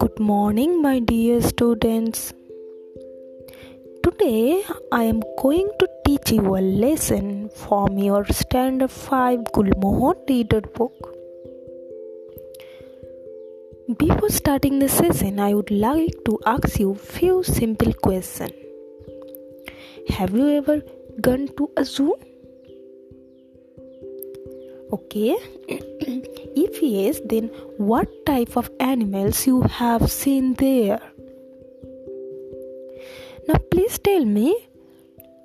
Good morning, my dear students. Today I am going to teach you a lesson from your Standard 5 Gulmohar Reader book. Before starting the session, I would like to ask you few simple questions. Have you ever gone to a zoo? Okay. if yes, then what type of animals you have seen there? Now please tell me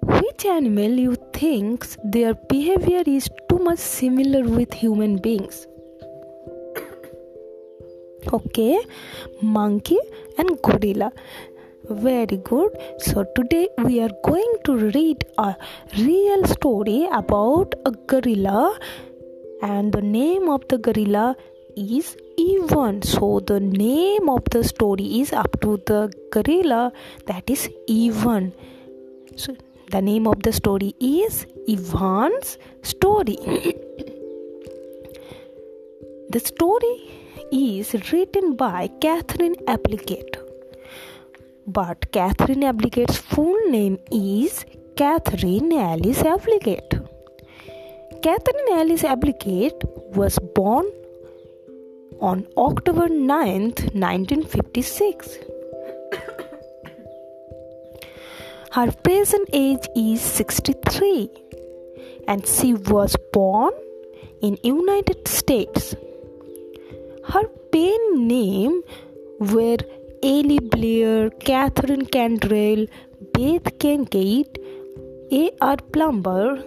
which animal you think their behavior is too much similar with human beings? okay, monkey and gorilla very good so today we are going to read a real story about a gorilla and the name of the gorilla is Ivan. So the name of the story is up to the gorilla that is Ivan. So the name of the story is Ivan's story. the story is written by Katherine Applegate. But Katherine Applegate's full name is Katherine Alice Applegate. Katherine Alice Applegate was born on October 9th, 1956. Her present age is 63 and she was born in United States. Her pen name were Ellie Blair, Catherine Cantrell, Beth Kincaid, A.R. Plumber,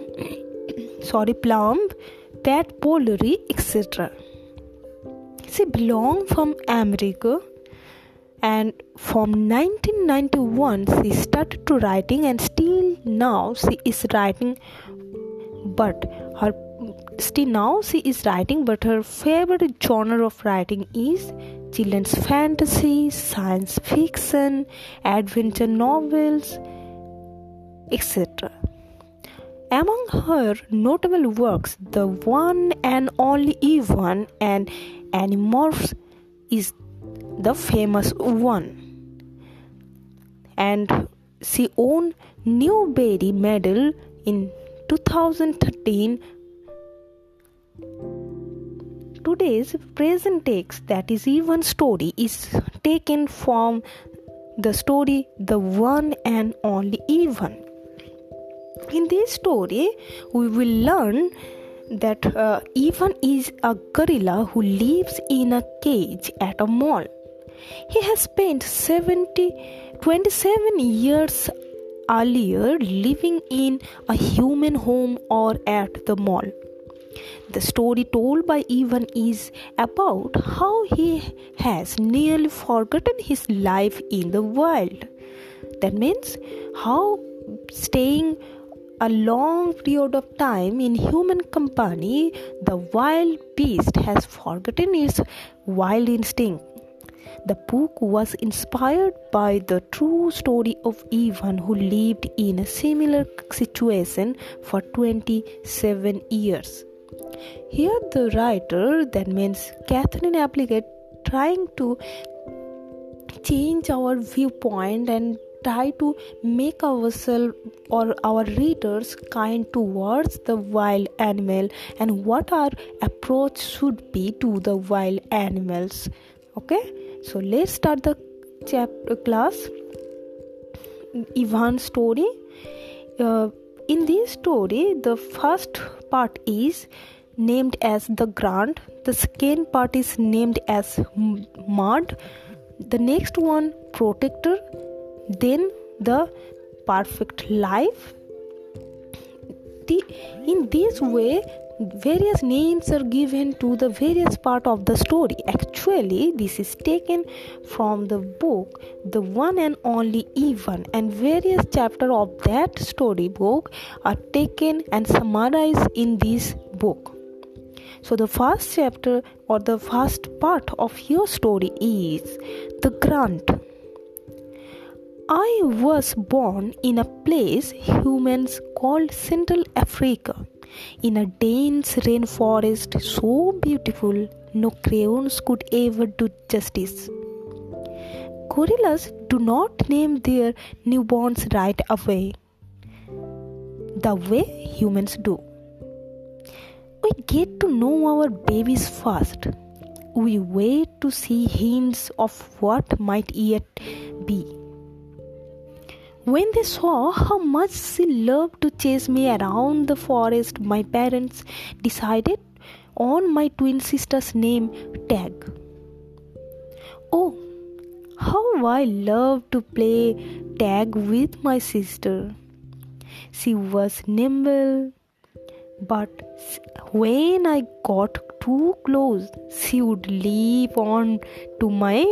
sorry plum Pat Pollari etc she belonged from america and from 1991 she started to writing and still now she is writing but her still now she is writing but her favorite genre of writing is children's fantasy science fiction adventure novels etc among her notable works, the one and only Ivan and Animorphs is the famous one. And she won Newbery Medal in 2013. Today's present text, that is Ivan story, is taken from the story The One and Only Ivan in this story we will learn that uh, Ivan is a gorilla who lives in a cage at a mall. He has spent 70, 27 years earlier living in a human home or at the mall. The story told by Ivan is about how he has nearly forgotten his life in the wild. That means how staying a long period of time in human company, the wild beast has forgotten its wild instinct. The book was inspired by the true story of Ivan, who lived in a similar situation for 27 years. Here, the writer, that means Katherine Applegate, trying to change our viewpoint and try to make ourselves or our readers kind towards the wild animal and what our approach should be to the wild animals. Okay? So let's start the chapter class. Ivan story. Uh, in this story the first part is named as the grunt the second part is named as mud. The next one protector then the perfect life. The, in this way various names are given to the various part of the story. Actually this is taken from the book the one and only Ivan and various chapter of that story book are taken and summarized in this book. So the first chapter or the first part of your story is the grunt I was born in a place humans called Central Africa. in a dense rainforest so beautiful no crayons could ever do justice. Gorillas do not name their newborns right away, the way humans do. We get to know our babies first. We wait to see hints of what might yet be. When they saw how much she loved to chase me around the forest, my parents decided on my twin sister's name tag. Oh, how I love to play tag with my sister. She was nimble, but when I got too close, she would leap on to my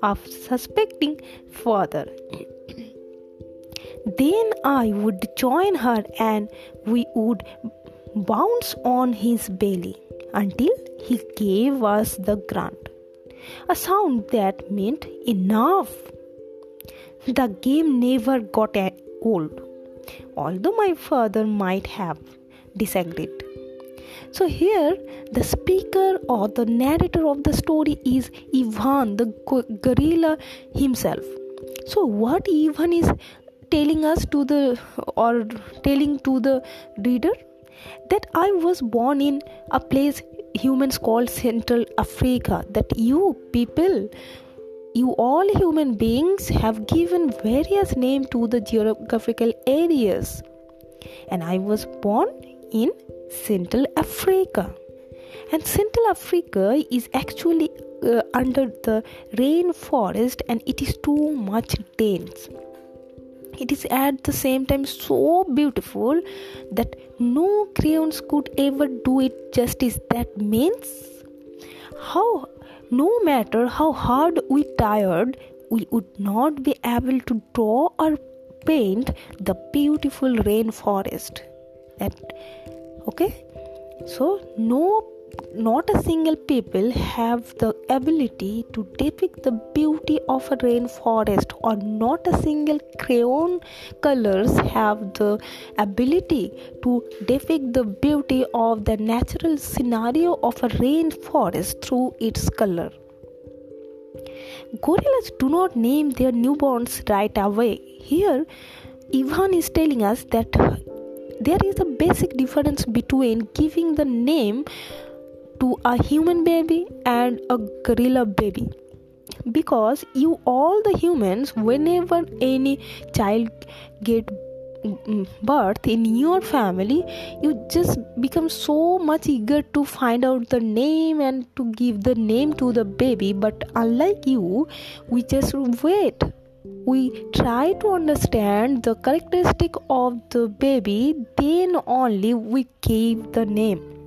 unsuspecting father. Then I would join her and we would bounce on his belly until he gave us the grunt, a sound that meant enough. The game never got old, although my father might have disagreed. So, here the speaker or the narrator of the story is Ivan, the gorilla himself. So, what Ivan is telling us to the or telling to the reader that I was born in a place humans call Central Africa. That you people, you all human beings have given various names to the geographical areas, and I was born in Central Africa. And Central Africa is actually uh, under the rainforest and it is too much dense it is at the same time so beautiful that no crayons could ever do it justice. That means how no matter how hard we tired we would not be able to draw or paint the beautiful rainforest. That okay? So no not a single people have the ability to depict the beauty of a rainforest or not a single crayon colors have the ability to depict the beauty of the natural scenario of a rainforest through its color. Gorillas do not name their newborns right away. Here ivan is telling us that there is a basic difference between giving the name to a human baby and a gorilla baby. Because you all the humans whenever any child get mm, birth in your family you just become so much eager to find out the name and to give the name to the baby. But unlike you we just wait. We try to understand the characteristic of the baby then only we give the name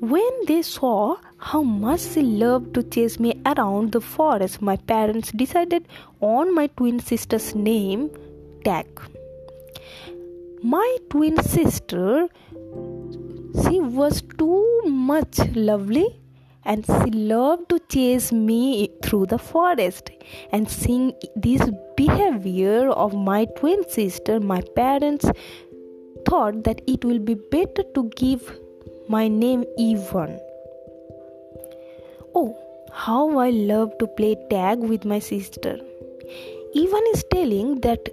when they saw how much she loved to chase me around the forest, my parents decided on my twin sister's name tag. My twin sister, she was too much lovely and she loved to chase me through the forest and seeing this behavior of my twin sister my parents thought that it will be better to give my name Ivan. Oh, how I love to play tag with my sister. Ivan is telling that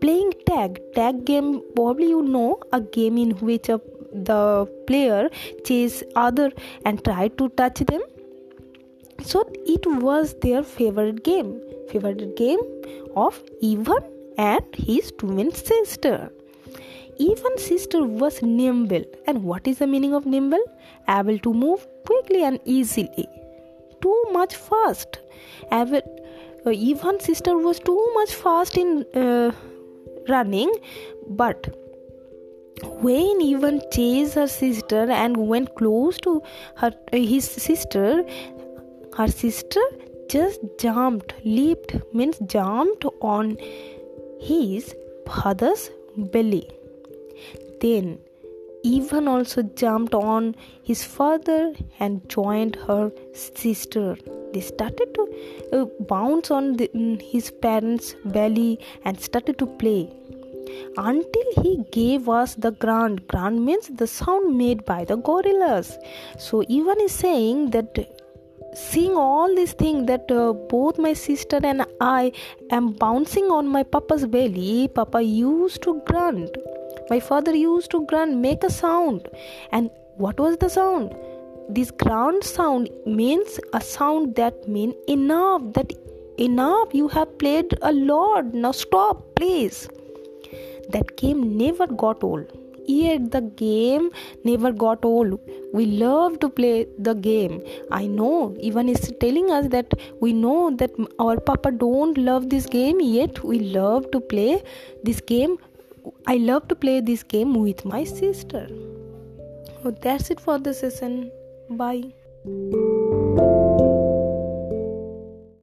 playing tag, tag game, probably you know, a game in which a, the player chase other and try to touch them. So it was their favorite game, favorite game of Ivan and his twin sister. Ivan's sister was nimble. And what is the meaning of nimble? Able to move quickly and easily. Too much fast. Uh, Ivan's sister was too much fast in uh, running, but when Ivan chased her sister and went close to her uh, his sister, her sister just jumped, leaped means jumped on his father's belly. Then Ivan also jumped on his father and joined her sister. They started to uh, bounce on the, his parents' belly and started to play. until he gave us the grunt. Grunt means the sound made by the gorillas. So Ivan is saying that seeing all these things that uh, both my sister and I am bouncing on my papa's belly, Papa used to grunt. My father used to grunt, make a sound. And what was the sound? This grunt sound means a sound that mean enough, that enough, you have played a lot, now stop, please. That game never got old yet the game never got old we love to play the game i know Ivan is telling us that we know that our papa don't love this game yet we love to play this game i love to play this game with my sister. So that's it for the session. Bye